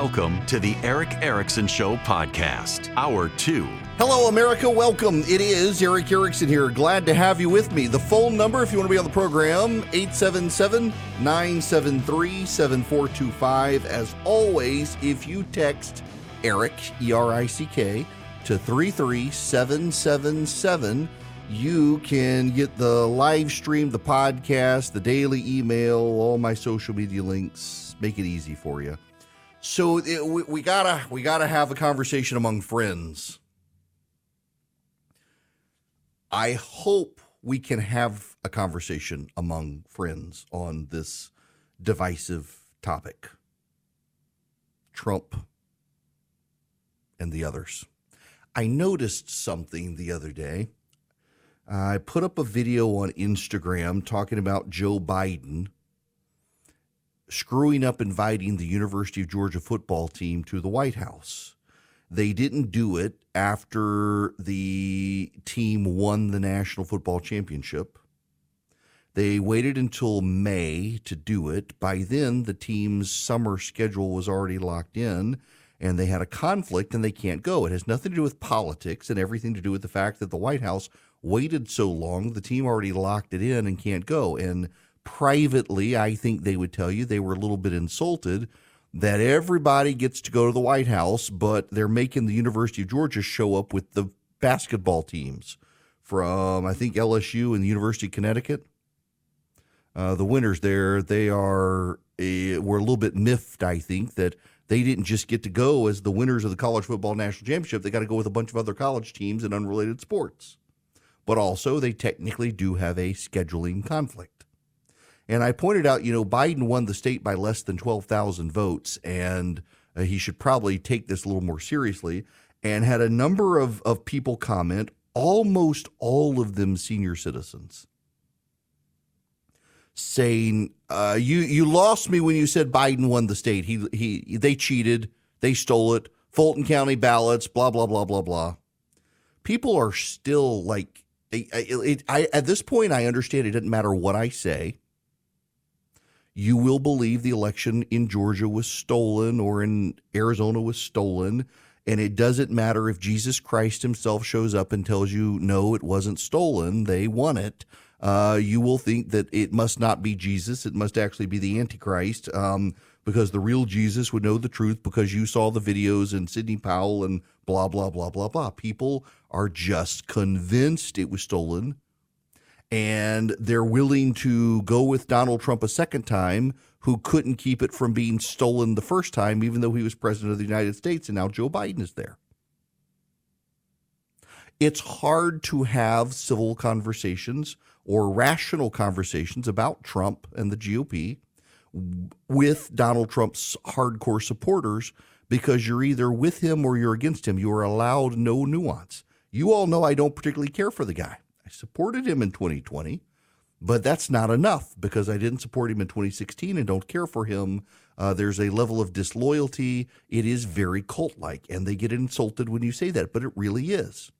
Welcome to the Erick Erickson Show podcast, hour two. Hello, America. Welcome. It is Erick Erickson here. Glad to have you with me. The phone number, if you want to be on the program, 877 973 7425. As always, if you text Erick, E R I C K, to 33777, you can get the live stream, the podcast, the daily email, all my social media links. Make it easy for you. So it, we, we gotta we gotta have a conversation among friends. I hope we can have a conversation among friends on this divisive topic. Trump and the others. I noticed something the other day. I put up a video on Instagram talking about Joe Biden screwing up inviting the University of Georgia football team to the White House. They didn't do it after the team won the National Football Championship. They waited until May to do it. By then, the team's summer schedule was already locked in and they had a conflict and they can't go. It has nothing to do with politics and everything to do with the fact that the White House waited so long. The team already locked it in and can't go. And privately, I think they would tell you they were a little bit insulted that everybody gets to go to the White House, but they're making the University of Georgia show up with the basketball teams from, I think, LSU and the University of Connecticut. Uh, the winners there, they are a, were a little bit miffed, I think, that they didn't just get to go as the winners of the college football national championship. They got to go with a bunch of other college teams in unrelated sports. But also, they technically do have a scheduling conflict. And I pointed out, you know, Biden won the state by less than 12,000 votes, and uh, he should probably take this a little more seriously. And had a number of, of people comment, almost all of them senior citizens, saying, uh, "You you lost me when you said Biden won the state. He he they cheated, they stole it, Fulton County ballots, blah blah blah blah blah." People are still like, it, it, I, at this point, I understand it doesn't matter what I say you will believe the election in Georgia was stolen or in Arizona was stolen. And it doesn't matter if Jesus Christ himself shows up and tells you, no, it wasn't stolen, they won it. Uh, you will think that it must not be Jesus. It must actually be the Antichrist um, because the real Jesus would know the truth because you saw the videos and Sidney Powell and blah, blah, blah, blah, blah. People are just convinced it was stolen and they're willing to go with Donald Trump a second time, who couldn't keep it from being stolen the first time, even though he was president of the United States, and now Joe Biden is there. It's hard to have civil conversations or rational conversations about Trump and the GOP with Donald Trump's hardcore supporters because you're either with him or you're against him. You are allowed no nuance. You all know I don't particularly care for the guy. I supported him in 2020, but that's not enough because I didn't support him in 2016 and don't care for him. Uh, there's a level of disloyalty. It is very cult like, and they get insulted when you say that, but it really is.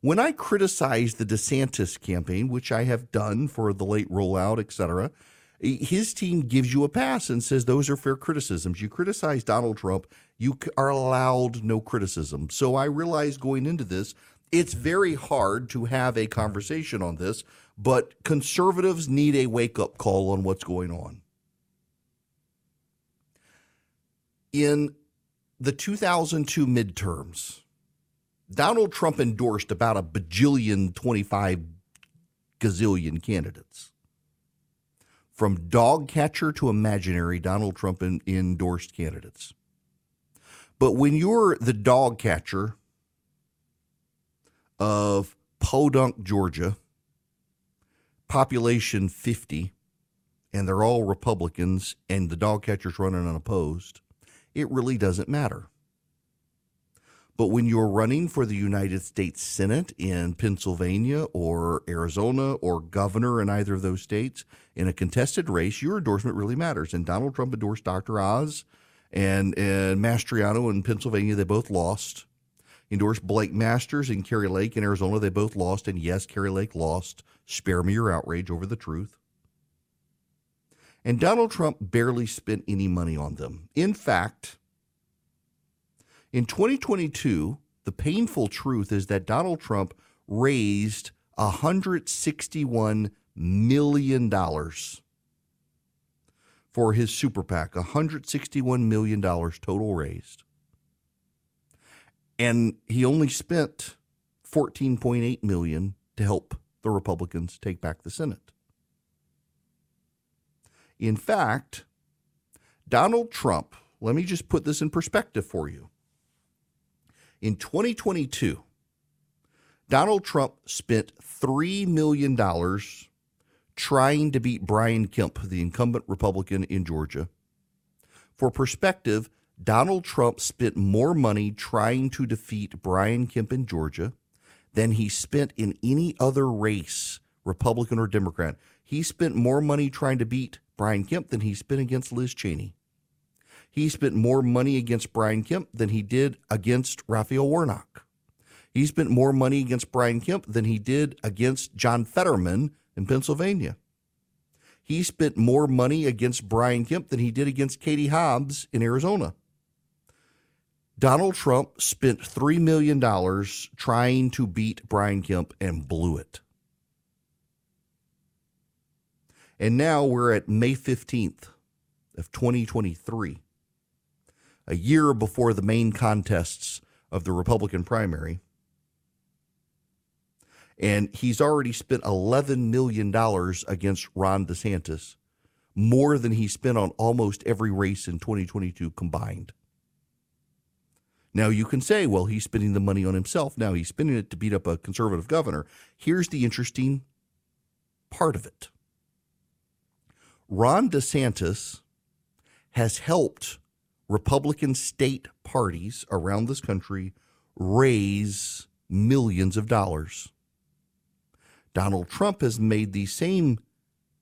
When I criticize the DeSantis campaign, which I have done for the late rollout, et cetera, his team gives you a pass and says those are fair criticisms. You criticize Donald Trump, you are allowed no criticism. So I realized going into this it's very hard to have a conversation on this, but conservatives need a wake up call on what's going on. In the 2002 midterms, Donald Trump endorsed about a bajillion, 25 gazillion candidates. From dog catcher to imaginary, Donald Trump endorsed candidates. But when you're the dog catcher of Podunk, Georgia, population 50, and they're all Republicans, and the dog catcher's running unopposed, it really doesn't matter. But when you're running for the United States Senate in Pennsylvania or Arizona or governor in either of those states in a contested race, your endorsement really matters. And Donald Trump endorsed Dr. Oz and, and Mastriano in Pennsylvania. They both lost. Endorsed Blake Masters and Kari Lake in Arizona. They both lost. And yes, Kari Lake lost. Spare me your outrage over the truth. And Donald Trump barely spent any money on them. In fact, in 2022, the painful truth is that Donald Trump raised $161 million for his super PAC, $161 million total raised. And he only spent 14.8 million to help the Republicans take back the Senate. In fact, Donald Trump, let me just put this in perspective for you. In 2022, Donald Trump spent $3 million trying to beat Brian Kemp, the incumbent Republican in Georgia. For perspective, Donald Trump spent more money trying to defeat Brian Kemp in Georgia than he spent in any other race, Republican or Democrat. He spent more money trying to beat Brian Kemp than he spent against Liz Cheney he spent more money against Brian Kemp than he did against Raphael Warnock. He spent more money against Brian Kemp than he did against John Fetterman in Pennsylvania. He spent more money against Brian Kemp than he did against Katie Hobbs in Arizona. Donald Trump spent $3 million trying to beat Brian Kemp and blew it. And now we're at May 15th of 2023 a year before the main contests of the Republican primary. And he's already spent $11 million against Ron DeSantis, more than he spent on almost every race in 2022 combined. Now, you can say, well, he's spending the money on himself. Now he's spending it to beat up a conservative governor. Here's the interesting part of it Ron DeSantis has helped Republican state parties around this country raise millions of dollars. Donald Trump has made these same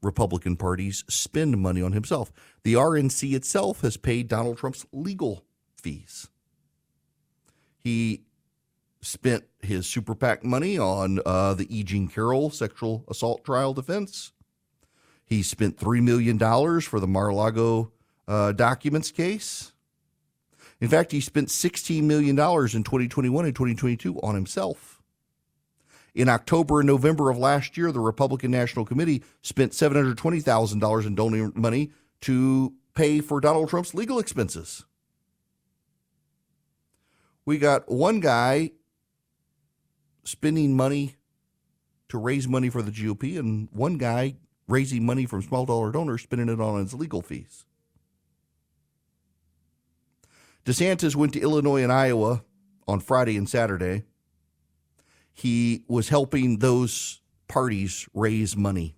Republican parties spend money on himself. The RNC itself has paid Donald Trump's legal fees. He spent his super PAC money on uh, the E. Jean Carroll sexual assault trial defense. He spent $3 million for the Mar a Lago uh, documents case. In fact, he spent $16 million in 2021 and 2022 on himself. In October and November of last year, the Republican National Committee spent $720,000 in donor money to pay for Donald Trump's legal expenses. We got one guy spending money to raise money for the GOP, and one guy raising money from small dollar donors, spending it on his legal fees. DeSantis went to Illinois and Iowa on Friday and Saturday. He was helping those parties raise money.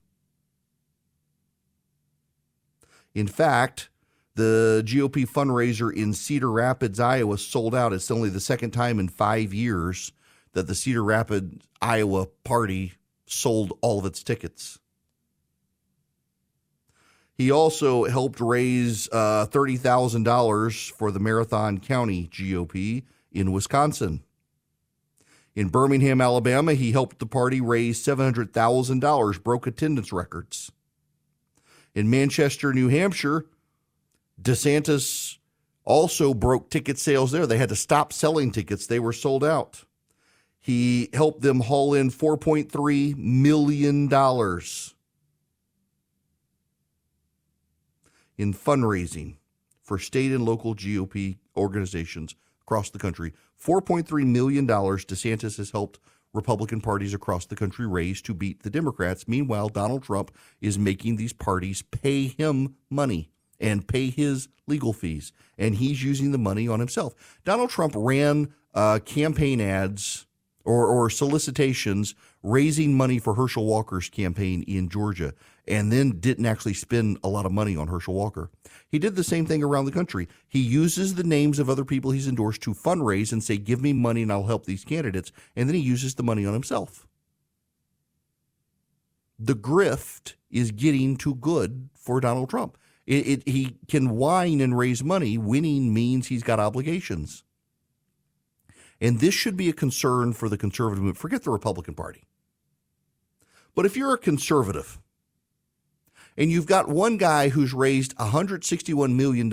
In fact, the GOP fundraiser in Cedar Rapids, Iowa sold out. It's only the second time in five years that the Cedar Rapids, Iowa party sold all of its tickets. He also helped raise uh, $30,000 for the Marathon County GOP in Wisconsin. In Birmingham, Alabama, he helped the party raise $700,000, broke attendance records. In Manchester, New Hampshire, DeSantis also broke ticket sales there. They had to stop selling tickets, they were sold out. He helped them haul in $4.3 million in fundraising for state and local GOP organizations across the country. $4.3 million DeSantis has helped Republican parties across the country raise to beat the Democrats. Meanwhile, Donald Trump is making these parties pay him money and pay his legal fees, and he's using the money on himself. Donald Trump ran uh, campaign ads or, or solicitations raising money for Herschel Walker's campaign in Georgia and then didn't actually spend a lot of money on Herschel Walker. He did the same thing around the country. He uses the names of other people he's endorsed to fundraise and say, give me money and I'll help these candidates. And then he uses the money on himself. The grift is getting too good for Donald Trump. It, it, he can whine and raise money. Winning means he's got obligations. And this should be a concern for the conservative movement. Forget the Republican Party. But if you're a conservative and you've got one guy who's raised $161 million,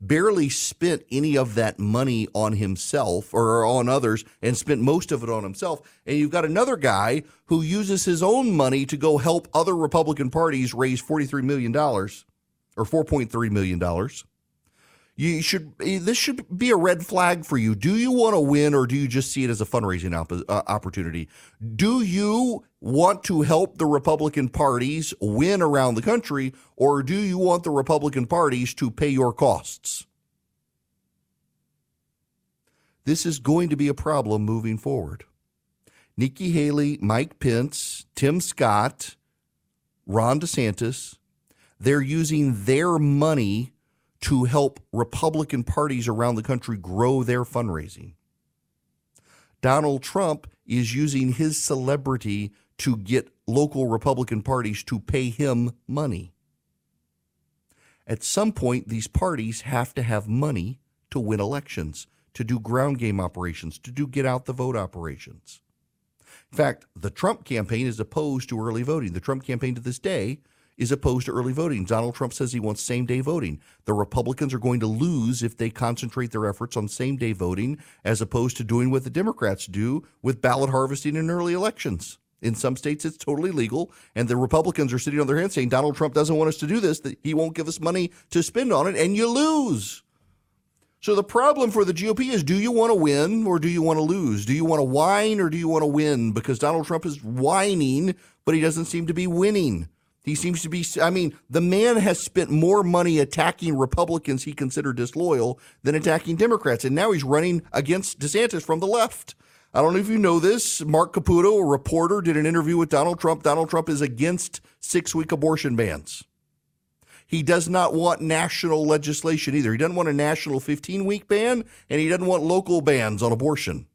barely spent any of that money on himself or on others, and spent most of it on himself, and you've got another guy who uses his own money to go help other Republican parties raise $43 million or $4.3 million you should this should be a red flag for you. Do you want to win or do you just see it as a fundraising op- uh, opportunity? Do you want to help the Republican parties win around the country or do you want the Republican parties to pay your costs? This is going to be a problem moving forward. Nikki Haley, Mike Pence, Tim Scott, Ron DeSantis, they're using their money to help Republican parties around the country grow their fundraising. Donald Trump is using his celebrity to get local Republican parties to pay him money. At some point, these parties have to have money to win elections, to do ground game operations, to do get out the vote operations. In fact, the Trump campaign is opposed to early voting. The Trump campaign to this day is opposed to early voting. Donald Trump says he wants same day voting. The Republicans are going to lose if they concentrate their efforts on same day voting as opposed to doing what the Democrats do with ballot harvesting in early elections. In some states, it's totally legal, and the Republicans are sitting on their hands saying Donald Trump doesn't want us to do this, that he won't give us money to spend on it, and you lose. So the problem for the GOP is do you want to win or do you want to lose? Do you want to whine or do you want to win? Because Donald Trump is whining, but he doesn't seem to be winning. He seems to be, I mean, the man has spent more money attacking Republicans he considered disloyal than attacking Democrats. And now he's running against DeSantis from the left. I don't know if you know this. Mark Caputo, a reporter, did an interview with Donald Trump. Donald Trump is against six week abortion bans. He does not want national legislation either. He doesn't want a national 15 week ban, and he doesn't want local bans on abortion.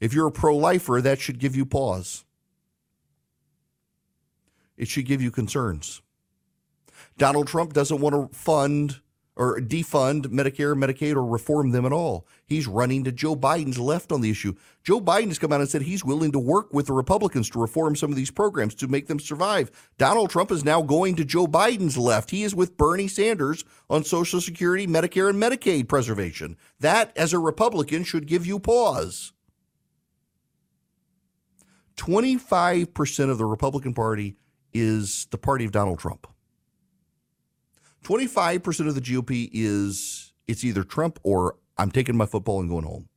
If you're a pro lifer, that should give you pause it should give you concerns. Donald Trump doesn't want to fund or defund Medicare, Medicaid, or reform them at all. He's running to Joe Biden's left on the issue. Joe Biden has come out and said he's willing to work with the Republicans to reform some of these programs to make them survive. Donald Trump is now going to Joe Biden's left. He is with Bernie Sanders on Social Security, Medicare, and Medicaid preservation. That, as a Republican, should give you pause. 25% of the Republican Party is the party of Donald Trump. 25% of the GOP is it's either Trump or I'm taking my football and going home.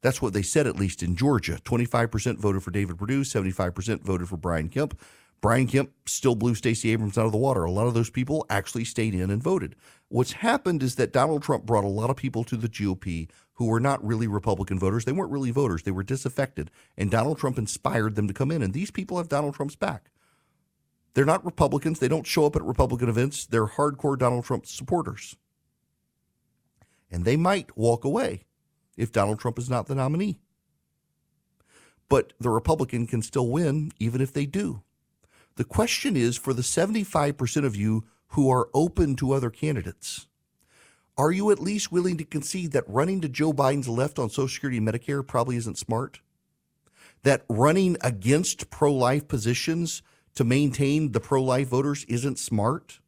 That's what they said, at least in Georgia. 25% voted for David Perdue, 75% voted for Brian Kemp. Brian Kemp still blew Stacey Abrams out of the water. A lot of those people actually stayed in and voted. What's happened is that Donald Trump brought a lot of people to the GOP who were not really Republican voters. They weren't really voters, they were disaffected. And Donald Trump inspired them to come in. And these people have Donald Trump's back. They're not Republicans. They don't show up at Republican events. They're hardcore Donald Trump supporters. And they might walk away if Donald Trump is not the nominee. But the Republican can still win even if they do. The question is for the 75% of you who are open to other candidates, are you at least willing to concede that running to Joe Biden's left on Social Security and Medicare probably isn't smart? That running against pro life positions to maintain the pro life voters isn't smart?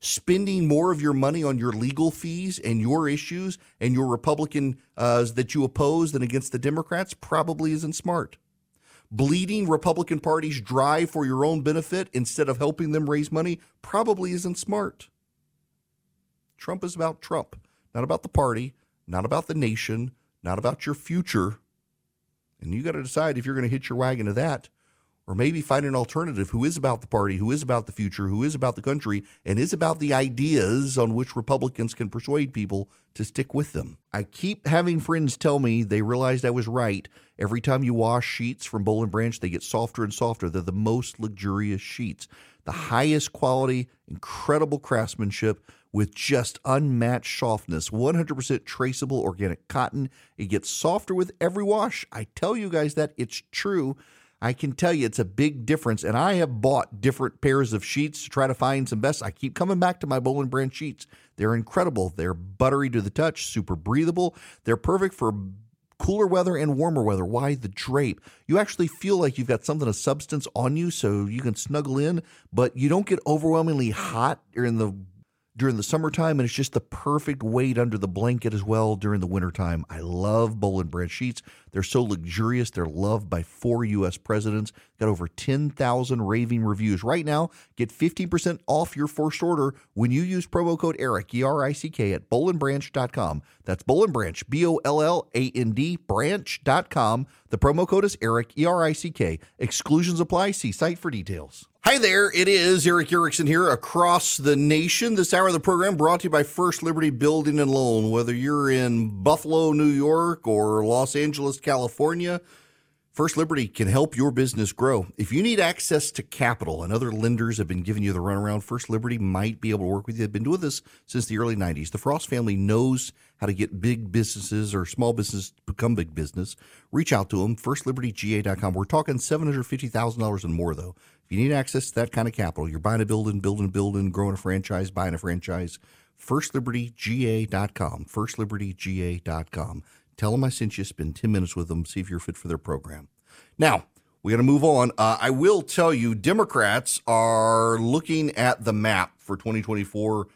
spending more of your money on your legal fees and your issues and your Republican uh, that you oppose than against the Democrats probably isn't smart. Bleeding Republican parties dry for your own benefit instead of helping them raise money probably isn't smart. Trump is about Trump, not about the party, not about the nation, not about your future. And you got to decide if you're going to hitch your wagon to that or maybe find an alternative who is about the party, who is about the future, who is about the country, and is about the ideas on which Republicans can persuade people to stick with them. I keep having friends tell me they realized I was right. Every time you wash sheets from Boll and Branch, they get softer and softer. They're the most luxurious sheets, the highest quality, incredible craftsmanship with just unmatched softness. 100% traceable organic cotton. It gets softer with every wash. I tell you guys that it's true. I can tell you it's a big difference. And I have bought different pairs of sheets to try to find some best. I keep coming back to my Boll Brand sheets. They're incredible. They're buttery to the touch, super breathable. They're perfect for cooler weather and warmer weather. Why the drape? You actually feel like you've got something of substance on you so you can snuggle in, but you don't get overwhelmingly hot or in the during the summertime, and it's just the perfect weight under the blanket as well during the wintertime. I love Boll and Branch sheets. They're so luxurious. They're loved by four U.S. presidents. Got over 10,000 raving reviews. Right now, get 15% off your first order when you use promo code ERICK, E R I C K, at bollandbranch.com. That's Boll and Branch, B O L L A N D, branch.com. The promo code is ERICK, E R I C K. Exclusions apply. See site for details. Hi there, it is Erick Erickson here across the nation. This hour of the program brought to you by First Liberty Building and Loan. Whether you're in Buffalo, New York, or Los Angeles, California, First Liberty can help your business grow. If you need access to capital and other lenders have been giving you the runaround, First Liberty might be able to work with you. They've been doing this since the early 90s. The Frost family knows how to get big businesses or small business become big business. Reach out to them, firstlibertyga.com. We're talking $750,000 and more, though. If you need access to that kind of capital, you're buying a building, building a building, growing a franchise, buying a franchise, firstlibertyga.com, firstlibertyga.com. Tell them I sent you. Spend 10 minutes with them. See if you're fit for their program. Now, we got to move on. Uh, I will tell you, Democrats are looking at the map for 2024.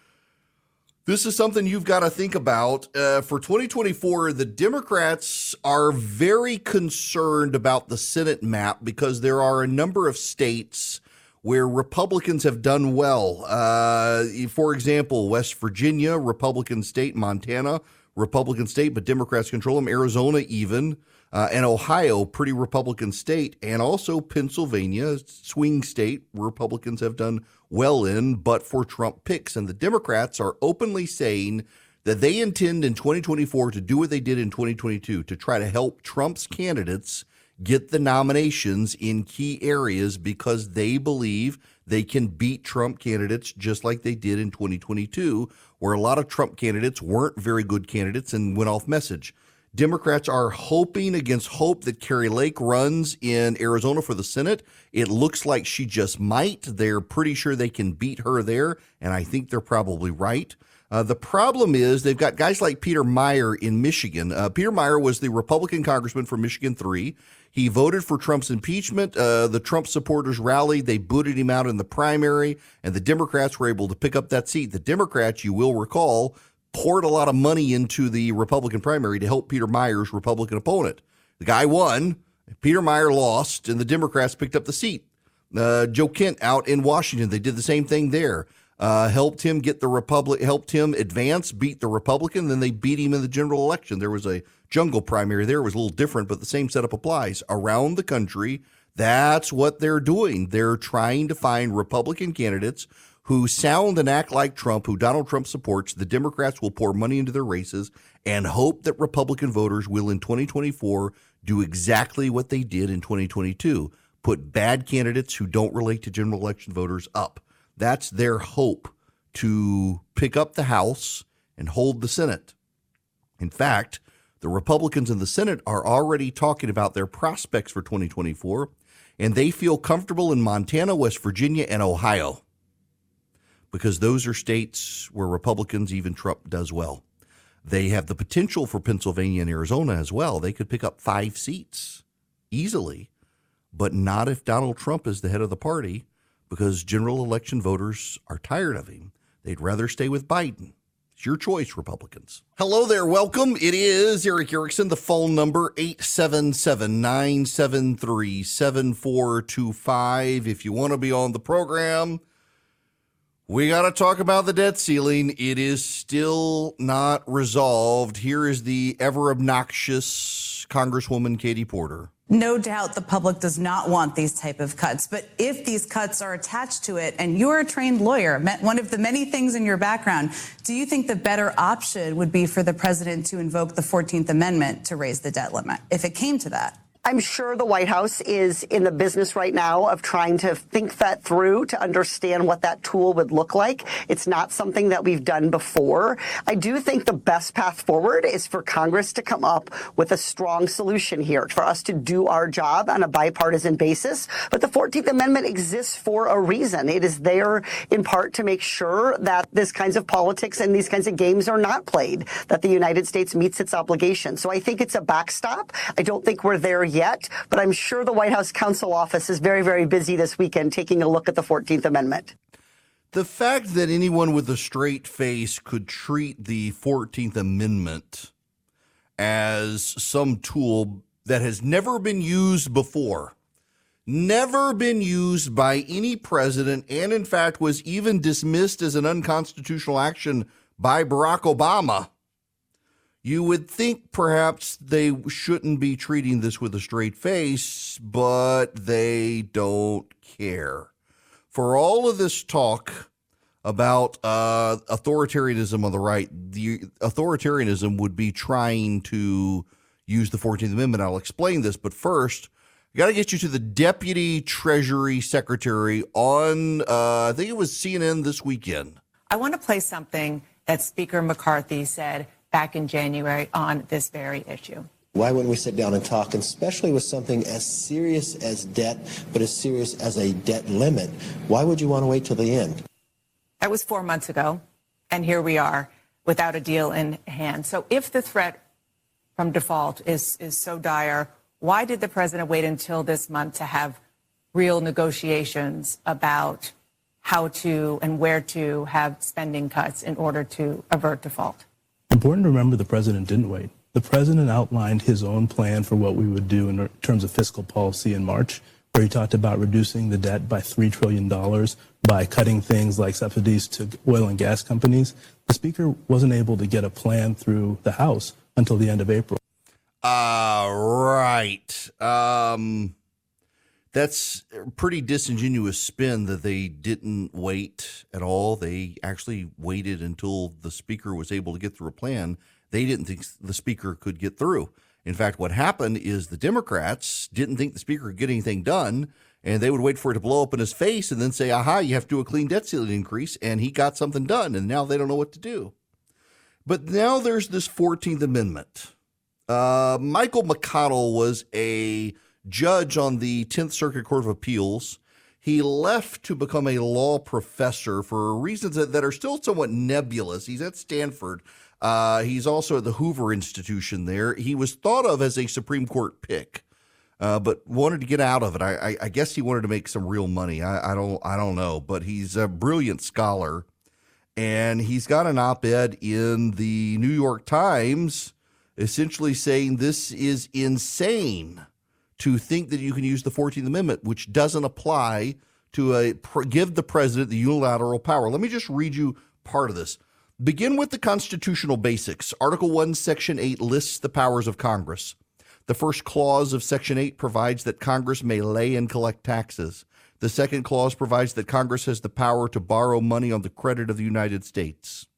This is something you've got to think about. Uh, for 2024, the Democrats are very concerned about the Senate map because there are a number of states where Republicans have done well. Uh, for example, West Virginia, Republican state, Montana, Republican state, but Democrats control them. Arizona, even, uh, and Ohio, pretty Republican state, and also Pennsylvania, swing state, Republicans have done well in, but for Trump picks. And the Democrats are openly saying that they intend in 2024 to do what they did in 2022 to try to help Trump's candidates get the nominations in key areas because they believe they can beat Trump candidates just like they did in 2022, where a lot of Trump candidates weren't very good candidates and went off message. Democrats are hoping against hope that Kari Lake runs in Arizona for the Senate. It looks like she just might. They're pretty sure they can beat her there, and I think they're probably right. Uh, the problem is they've got guys like Peter Meijer in Michigan. Uh, Peter Meijer was the Republican congressman from Michigan 3. He voted for Trump's impeachment. Uh, the Trump supporters rallied. They booted him out in the primary, and the Democrats were able to pick up that seat. The Democrats, you will recall, poured a lot of money into the Republican primary to help Peter Meijer's Republican opponent. The guy won. Peter Meijer lost, and the Democrats picked up the seat. Uh, Joe Kent out in Washington, they did the same thing there. Uh, helped him get the Republic, helped him advance, beat the Republican. Then they beat him in the general election. There was a jungle primary there. It was a little different, but the same setup applies around the country. That's what they're doing. They're trying to find Republican candidates who sound and act like Trump, who Donald Trump supports. The Democrats will pour money into their races and hope that Republican voters will in 2024 do exactly what they did in 2022 put bad candidates who don't relate to general election voters up. That's their hope to pick up the House and hold the Senate. In fact, the Republicans in the Senate are already talking about their prospects for 2024, and they feel comfortable in Montana, West Virginia, and Ohio because those are states where Republicans, even Trump, does well. They have the potential for Pennsylvania and Arizona as well. They could pick up five seats easily, but not if Donald Trump is the head of the party because general election voters are tired of him. They'd rather stay with Biden. It's your choice, Republicans. Hello there. Welcome. It is Erick Erickson. The phone number 877-973-7425. If you want to be on the program, we got to talk about the debt ceiling. It is still not resolved. Here is the ever obnoxious Congresswoman Katie Porter. No doubt the public does not want these type of cuts, but if these cuts are attached to it and you're a trained lawyer, one of the many things in your background, do you think the better option would be for the president to invoke the 14th Amendment to raise the debt limit if it came to that? I'm sure the White House is in the business right now of trying to think that through to understand what that tool would look like. It's not something that we've done before. I do think the best path forward is for Congress to come up with a strong solution here for us to do our job on a bipartisan basis. But the 14th Amendment exists for a reason. It is there in part to make sure that this kinds of politics and these kinds of games are not played, that the United States meets its obligations. So I think it's a backstop. I don't think we're there yet, but I'm sure the White House counsel office is very, very busy this weekend taking a look at the 14th Amendment. The fact that anyone with a straight face could treat the 14th Amendment as some tool that has never been used before, never been used by any president, and in fact was even dismissed as an unconstitutional action by Barack Obama you would think perhaps they shouldn't be treating this with a straight face, but they don't care. For all of this talk about uh, authoritarianism on the right, the authoritarianism would be trying to use the 14th Amendment. I'll explain this, but first, I got to get you to the Deputy Treasury Secretary on, uh, I think it was CNN this weekend. I want to play something that Speaker McCarthy said back in January on this very issue. Why wouldn't we sit down and talk, especially with something as serious as debt, but as serious as a debt limit? Why would you want to wait till the end? That was four months ago, and here we are without a deal in hand. So if the threat from default is, is so dire, why did the president wait until this month to have real negotiations about how to and where to have spending cuts in order to avert default? Important to remember the president didn't wait. The president outlined his own plan for what we would do in terms of fiscal policy in March, where he talked about reducing the debt by $3 trillion by cutting things like subsidies to oil and gas companies. The speaker wasn't able to get a plan through the House until the end of April. Uh, right. Um, that's a pretty disingenuous spin that they didn't wait at all. They actually waited until the speaker was able to get through a plan. They didn't think the speaker could get through. In fact, what happened is the Democrats didn't think the speaker could get anything done, and they would wait for it to blow up in his face and then say, aha, you have to do a clean debt ceiling increase. And he got something done, and now they don't know what to do. But now there's this 14th Amendment. Uh, Michael McConnell was a judge on the 10th Circuit Court of Appeals. He left to become a law professor for reasons that, that are still somewhat nebulous. He's at Stanford. Uh, he's also at the Hoover Institution there. He was thought of as a Supreme Court pick, uh, but wanted to get out of it. I, I, I, guess he wanted to make some real money. I, I don't I don't know, but he's a brilliant scholar, and he's got an op-ed in the New York Times, essentially saying this is insane to think that you can use the 14th Amendment, which doesn't apply to a, give the president the unilateral power. Let me just read you part of this. Begin with the constitutional basics. Article 1, Section 8 lists the powers of Congress. The first clause of Section 8 provides that Congress may lay and collect taxes. The second clause provides that Congress has the power to borrow money on the credit of the United States.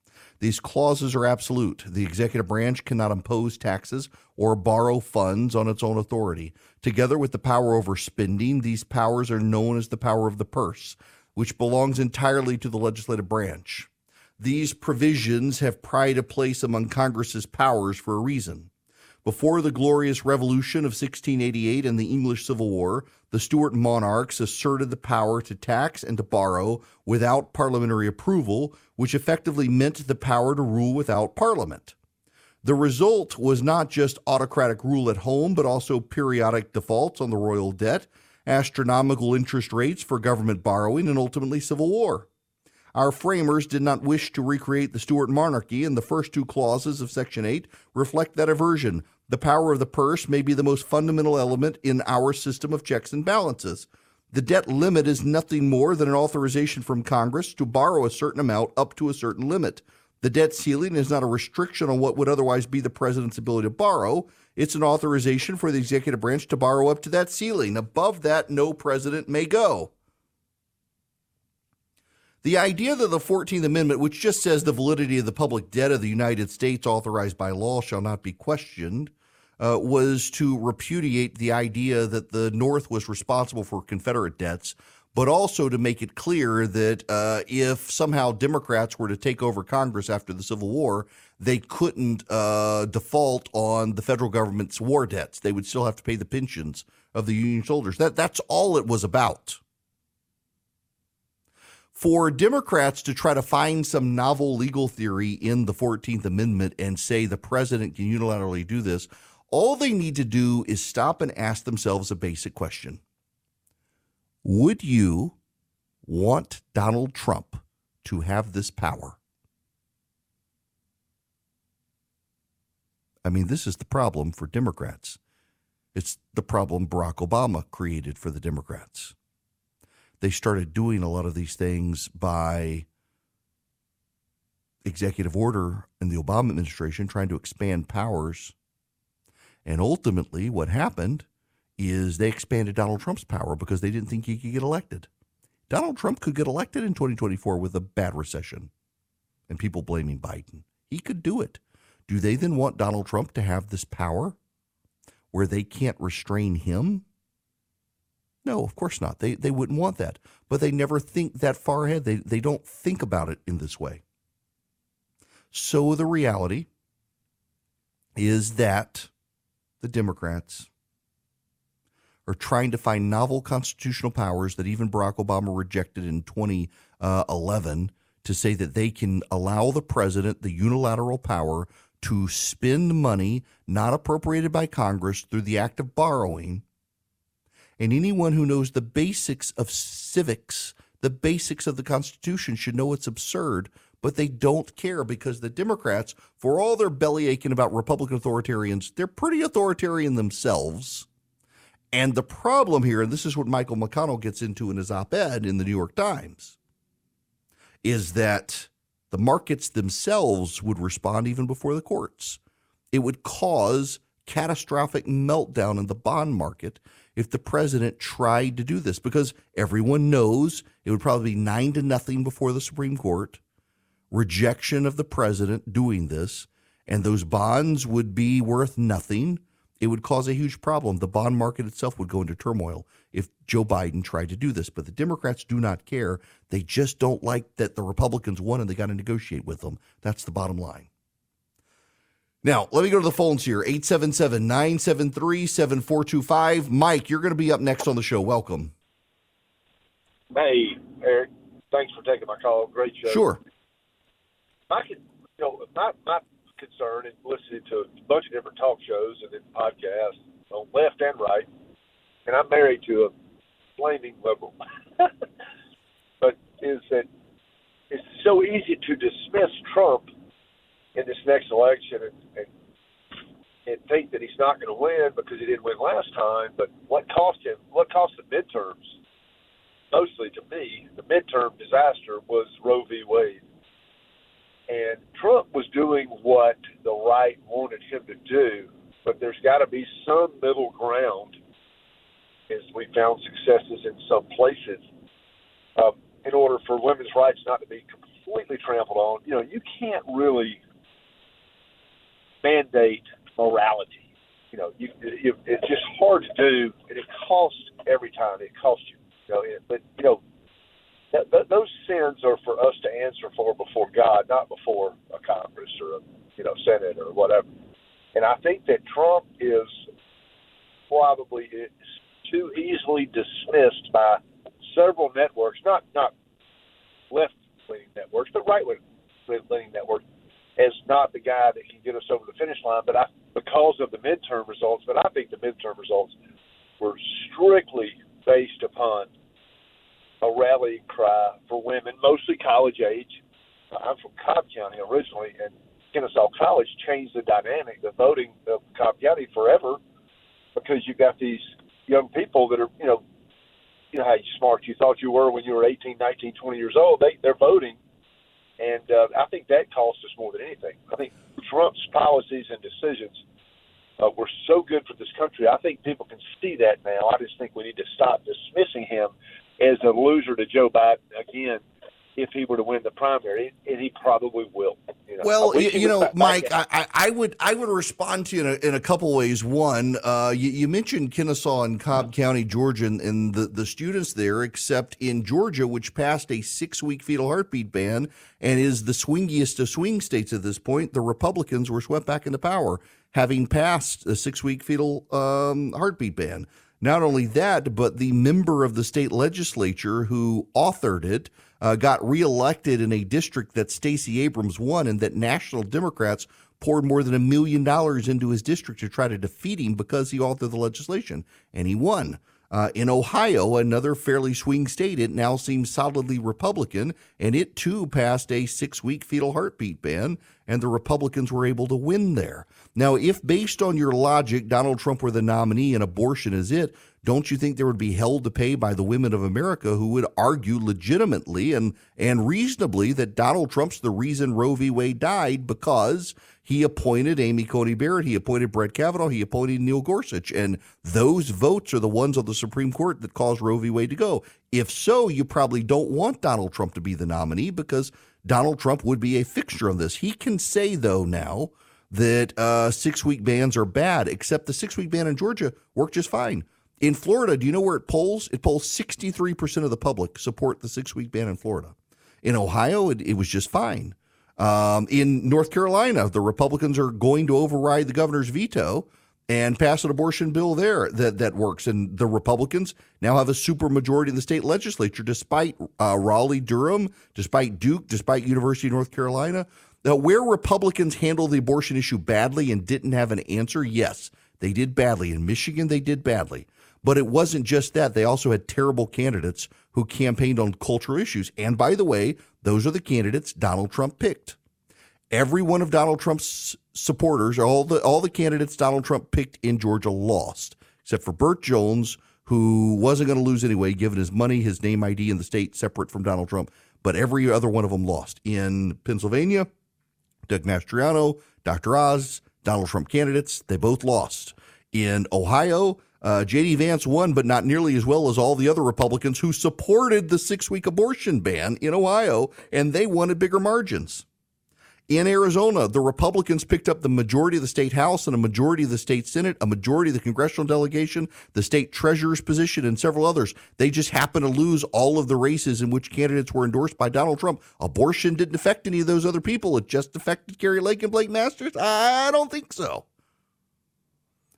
These clauses are absolute. The executive branch cannot impose taxes or borrow funds on its own authority. Together with the power over spending, these powers are known as the power of the purse, which belongs entirely to the legislative branch. These provisions have pride of place among Congress's powers for a reason. Before the glorious revolution of 1688 and the English Civil War, the Stuart monarchs asserted the power to tax and to borrow without parliamentary approval, which effectively meant the power to rule without parliament. The result was not just autocratic rule at home, but also periodic defaults on the royal debt, astronomical interest rates for government borrowing, and ultimately civil war. Our framers did not wish to recreate the Stuart monarchy, and the first two clauses of Section 8 reflect that aversion. The power of the purse may be the most fundamental element in our system of checks and balances. The debt limit is nothing more than an authorization from Congress to borrow a certain amount up to a certain limit. The debt ceiling is not a restriction on what would otherwise be the president's ability to borrow. It's an authorization for the executive branch to borrow up to that ceiling. Above that, no president may go. The idea that the 14th Amendment, which just says the validity of the public debt of the United States authorized by law shall not be questioned, uh, was to repudiate the idea that the North was responsible for Confederate debts but also to make it clear that uh, if somehow Democrats were to take over Congress after the Civil War, they couldn't uh, default on the federal government's war debts. They would still have to pay the pensions of the Union soldiers. That that's all it was about. For Democrats to try to find some novel legal theory in the 14th Amendment and say the president can unilaterally do this, all they need to do is stop and ask themselves a basic question would you want Donald Trump to have this power? I mean, this is the problem for Democrats. It's the problem Barack Obama created for the Democrats. They started doing a lot of these things by executive order in the Obama administration, trying to expand powers. And ultimately, what happened is they expanded Donald Trump's power because they didn't think he could get elected. Donald Trump could get elected in 2024 with a bad recession and people blaming Biden. He could do it. Do they then want Donald Trump to have this power where they can't restrain him? No, of course not. They, they wouldn't want that. But they never think that far ahead. They, they don't think about it in this way. So the reality is that the Democrats are trying to find novel constitutional powers that even Barack Obama rejected in 2011 to say that they can allow the president the unilateral power to spend money not appropriated by Congress through the act of borrowing. And anyone who knows the basics of civics, the basics of the Constitution, should know it's absurd, but they don't care because the Democrats, for all their belly aching about Republican authoritarians, they're pretty authoritarian themselves. And the problem here, and this is what Michael McConnell gets into in his op ed in the New York Times, is that the markets themselves would respond even before the courts. It would cause catastrophic meltdown in the bond market if the president tried to do this because everyone knows it would probably be nine to nothing before the Supreme Court, rejection of the president doing this, and those bonds would be worth nothing it would cause a huge problem. The bond market itself would go into turmoil if Joe Biden tried to do this. But the Democrats do not care. They just don't like that the Republicans won and they got to negotiate with them. That's the bottom line. Now, let me go to the phones here 877 973 7425. Mike, you're going to be up next on the show. Welcome. Hey, Erick. Thanks for taking my call. Great show. Sure. I could, you know, my, my concern and listening to a bunch of different talk shows and then podcasts on left and right. And I'm married to a flaming liberal. but is that it's so easy to dismiss Trump in this next election and, and and think that he's not going to win because he didn't win last time. But what cost him? What cost the midterms? Mostly to me, the midterm disaster was Roe v. Wade. And Trump was doing what the right wanted him to do, but there's got to be some middle ground, as we found successes in some places, uh, in order for women's rights not to be completely trampled on. You know, you can't really mandate morality. You know, you, it, it's just hard to do, and it costs every time. It costs you. You know, but you know, that, that, those sins are for us to answer for before God, not before a Congress or a you know Senate or whatever. And I think that Trump is probably too easily dismissed by several networks, not not left leaning networks, but right leaning networks, as not the guy that can get us over the finish line. But I, because of the midterm results, but I think the midterm results were strictly based upon a rallying cry for women, mostly college age. I'm from Cobb County originally, and Kennesaw College changed the dynamic, the voting of Cobb County forever, because you got these young people that are, you know, you know how smart you thought you were when you were 18, 19, 20 years old. They they're voting, and uh, I think that cost us more than anything. I think Trump's policies and decisions uh, were so good for this country. I think people can see that now. I just think we need to stop dismissing him as a loser to Joe Biden again if he were to win the primary, and he probably will. You know, well, you, you know, Mike, I, I, would I would respond to you in a, in a couple ways. One, uh, you, you, mentioned Kennesaw and Cobb County, Georgia, and, and, the, the students there, except in Georgia, which passed a six week fetal heartbeat ban and is the swingiest of swing states at this point, the Republicans were swept back into power, having passed a six week fetal um, heartbeat ban. Not only that, but the member of the state legislature who authored it uh, got reelected in a district that Stacey Abrams won and that national Democrats poured more than a million dollars into his district to try to defeat him because he authored the legislation. And he won. Uh, in Ohio, another fairly swing state, it now seems solidly Republican, and it too passed a six week fetal heartbeat ban, and the Republicans were able to win there. Now, if based on your logic, Donald Trump were the nominee and abortion is it, don't you think there would be hell to pay by the women of America who would argue legitimately and, and reasonably that Donald Trump's the reason Roe v. Wade died because he appointed Amy Coney Barrett, he appointed Brett Kavanaugh, he appointed Neil Gorsuch, and those votes are the ones on the Supreme Court that caused Roe v. Wade to go. If so, you probably don't want Donald Trump to be the nominee because Donald Trump would be a fixture on this. He can say, though, now that uh, six week bans are bad, except the six week ban in Georgia worked just fine. In Florida, do you know where it polls? It polls 63% of the public support the six week ban in Florida. In Ohio, it, it was just fine. Um, in North Carolina, the Republicans are going to override the governor's veto and pass an abortion bill there that, that works. And the Republicans now have a supermajority in the state legislature, despite uh, Raleigh, Durham, despite Duke, despite University of North Carolina. Now, where Republicans handled the abortion issue badly and didn't have an answer, yes, they did badly. In Michigan, they did badly. But it wasn't just that. They also had terrible candidates who campaigned on cultural issues. And by the way, those are the candidates Donald Trump picked. Every one of Donald Trump's supporters, all the all the candidates Donald Trump picked in Georgia lost, except for Burt Jones, who wasn't going to lose anyway, given his money, his name ID in the state separate from Donald Trump. But every other one of them lost. In Pennsylvania, Doug Mastriano, Dr. Oz, Donald Trump candidates, they both lost. In Ohio, uh, J.D. Vance won, but not nearly as well as all the other Republicans who supported the six week abortion ban in Ohio, and they at bigger margins. In Arizona, the Republicans picked up the majority of the state House and a majority of the state Senate, a majority of the congressional delegation, the state treasurer's position, and several others. They just happened to lose all of the races in which candidates were endorsed by Donald Trump. Abortion didn't affect any of those other people. It just affected Kari Lake and Blake Masters? I don't think so.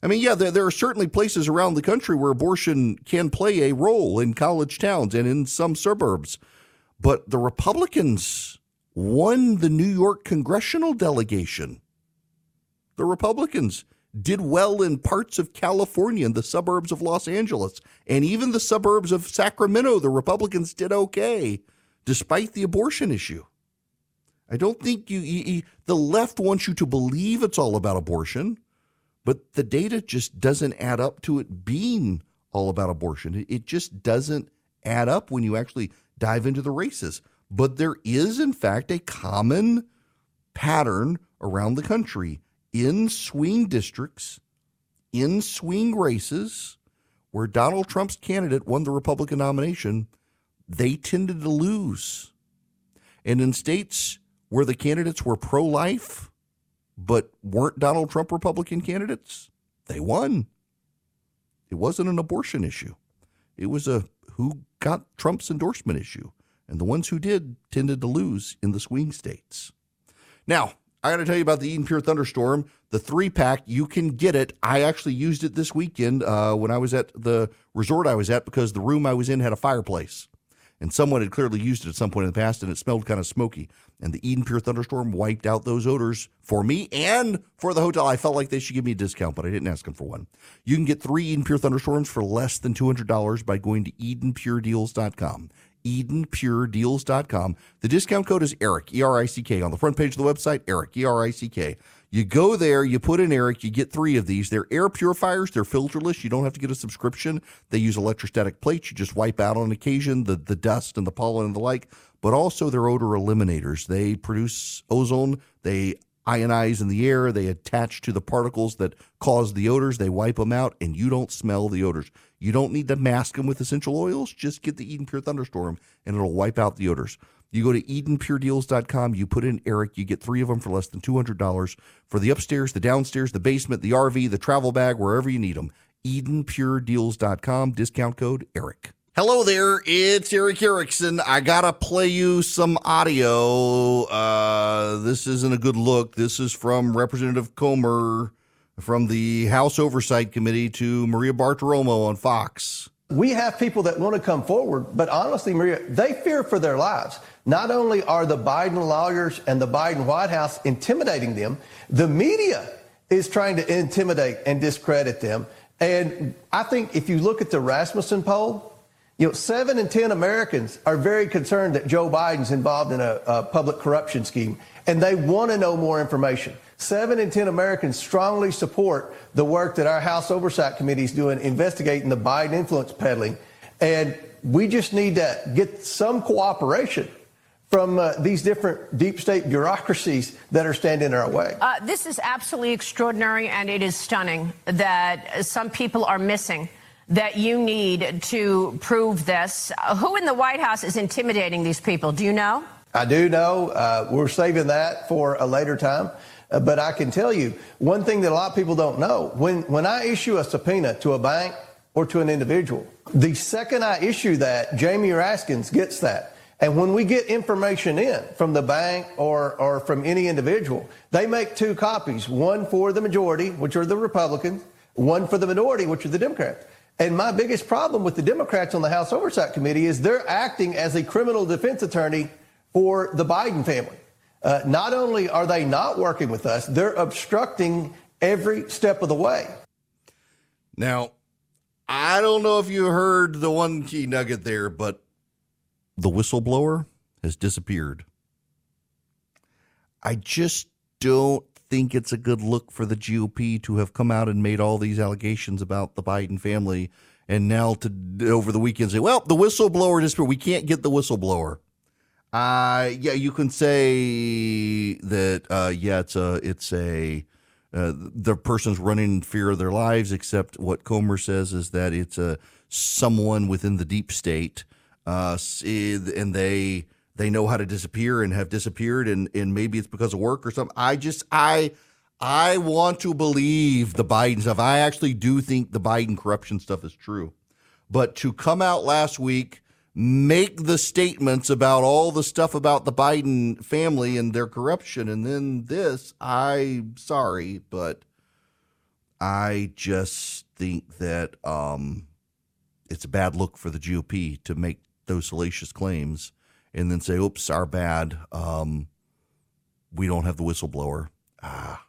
I mean, yeah, there, there, are certainly places around the country where abortion can play a role in college towns and in some suburbs. But the Republicans won the New York congressional delegation. The Republicans did well in parts of California and the suburbs of Los Angeles, and even the suburbs of Sacramento. The Republicans did okay despite the abortion issue. I don't think you, you, the left wants you to believe it's all about abortion. But the data just doesn't add up to it being all about abortion. It just doesn't add up when you actually dive into the races. But there is, in fact, a common pattern around the country in swing districts, in swing races, where Donald Trump's candidate won the Republican nomination, they tended to lose. And in states where the candidates were pro life, but weren't Donald Trump Republican candidates? They won. It wasn't an abortion issue. It was a who got Trump's endorsement issue. And the ones who did tended to lose in the swing states. Now, I got to tell you about the Eden Pure Thunderstorm, the three pack. You can get it. I actually used it this weekend uh, when I was at the resort I was at because the room I was in had a fireplace and someone had clearly used it at some point in the past and it smelled kind of smoky. And the Eden Pure Thunderstorm wiped out those odors for me and for the hotel. I felt like they should give me a discount, but I didn't ask them for one. You can get three Eden Pure Thunderstorms for less than $200 by going to EdenPureDeals.com. EdenPureDeals.com. The discount code is ERICK, E R I C K. On the front page of the website, ERICK, E R I C K. You go there, you put in Erick, you get three of these. They're air purifiers, they're filterless. You don't have to get a subscription. They use electrostatic plates. You just wipe out on occasion the, the dust and the pollen and the like, but also they're odor eliminators. They produce ozone, they ionize in the air, they attach to the particles that cause the odors, they wipe them out, and you don't smell the odors. You don't need to mask them with essential oils. Just get the Eden Pure Thunderstorm and it'll wipe out the odors. You go to EdenPureDeals.com, you put in Erick, you get three of them for less than $200 for the upstairs, the downstairs, the basement, the RV, the travel bag, wherever you need them. EdenPureDeals.com, discount code ERICK. Hello there, it's Erick Erickson. I gotta play you some audio. Uh, this isn't a good look. This is from Representative Comer from the House Oversight Committee to Maria Bartiromo on Fox. We have people that want to come forward, but honestly, Maria, they fear for their lives. Not only are the Biden lawyers and the Biden White House intimidating them, the media is trying to intimidate and discredit them. And I think if you look at the Rasmussen poll, you know, seven in 10 Americans are very concerned that Joe Biden's involved in a, a public corruption scheme, and they want to know more information. Seven in 10 Americans strongly support the work that our House Oversight Committee is doing investigating the Biden influence peddling. And we just need to get some cooperation from uh, these different deep state bureaucracies that are standing in our way. Uh, this is absolutely extraordinary, and it is stunning that some people are missing that you need to prove this. Uh, who in the White House is intimidating these people? Do you know? I do know. Uh, we're saving that for a later time. Uh, but I can tell you one thing that a lot of people don't know. When, when I issue a subpoena to a bank or to an individual, the second I issue that, Jamie Raskins gets that. And when we get information in from the bank or, or from any individual, they make two copies, one for the majority, which are the Republicans, one for the minority, which are the Democrats. And my biggest problem with the Democrats on the House Oversight Committee is they're acting as a criminal defense attorney for the Biden family. Uh, not only are they not working with us, they're obstructing every step of the way. Now, I don't know if you heard the one key nugget there, but the whistleblower has disappeared. I just don't think it's a good look for the GOP to have come out and made all these allegations about the Biden family and now to over the weekend say, well, the whistleblower disappeared. We can't get the whistleblower. Uh, yeah, you can say that, uh, yeah, it's a, it's a, uh, the person's running in fear of their lives, except what Comer says is that it's a someone within the deep state, uh, and they, they know how to disappear and have disappeared and, and maybe it's because of work or something. I just I I want to believe the Biden stuff. I actually do think the Biden corruption stuff is true. But to come out last week, make the statements about all the stuff about the Biden family and their corruption and then this, I'm sorry, but I just think that um it's a bad look for the GOP to make those salacious claims and then say, oops, our bad. Um, we don't have the whistleblower. Ah.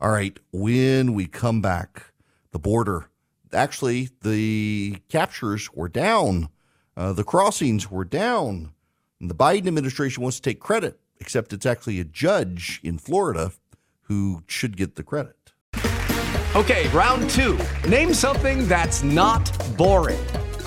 All right. When we come back, the border, actually, the captures were down, uh, the crossings were down. And the Biden administration wants to take credit, except it's actually a judge in Florida who should get the credit. Okay, round two. Name something that's not boring.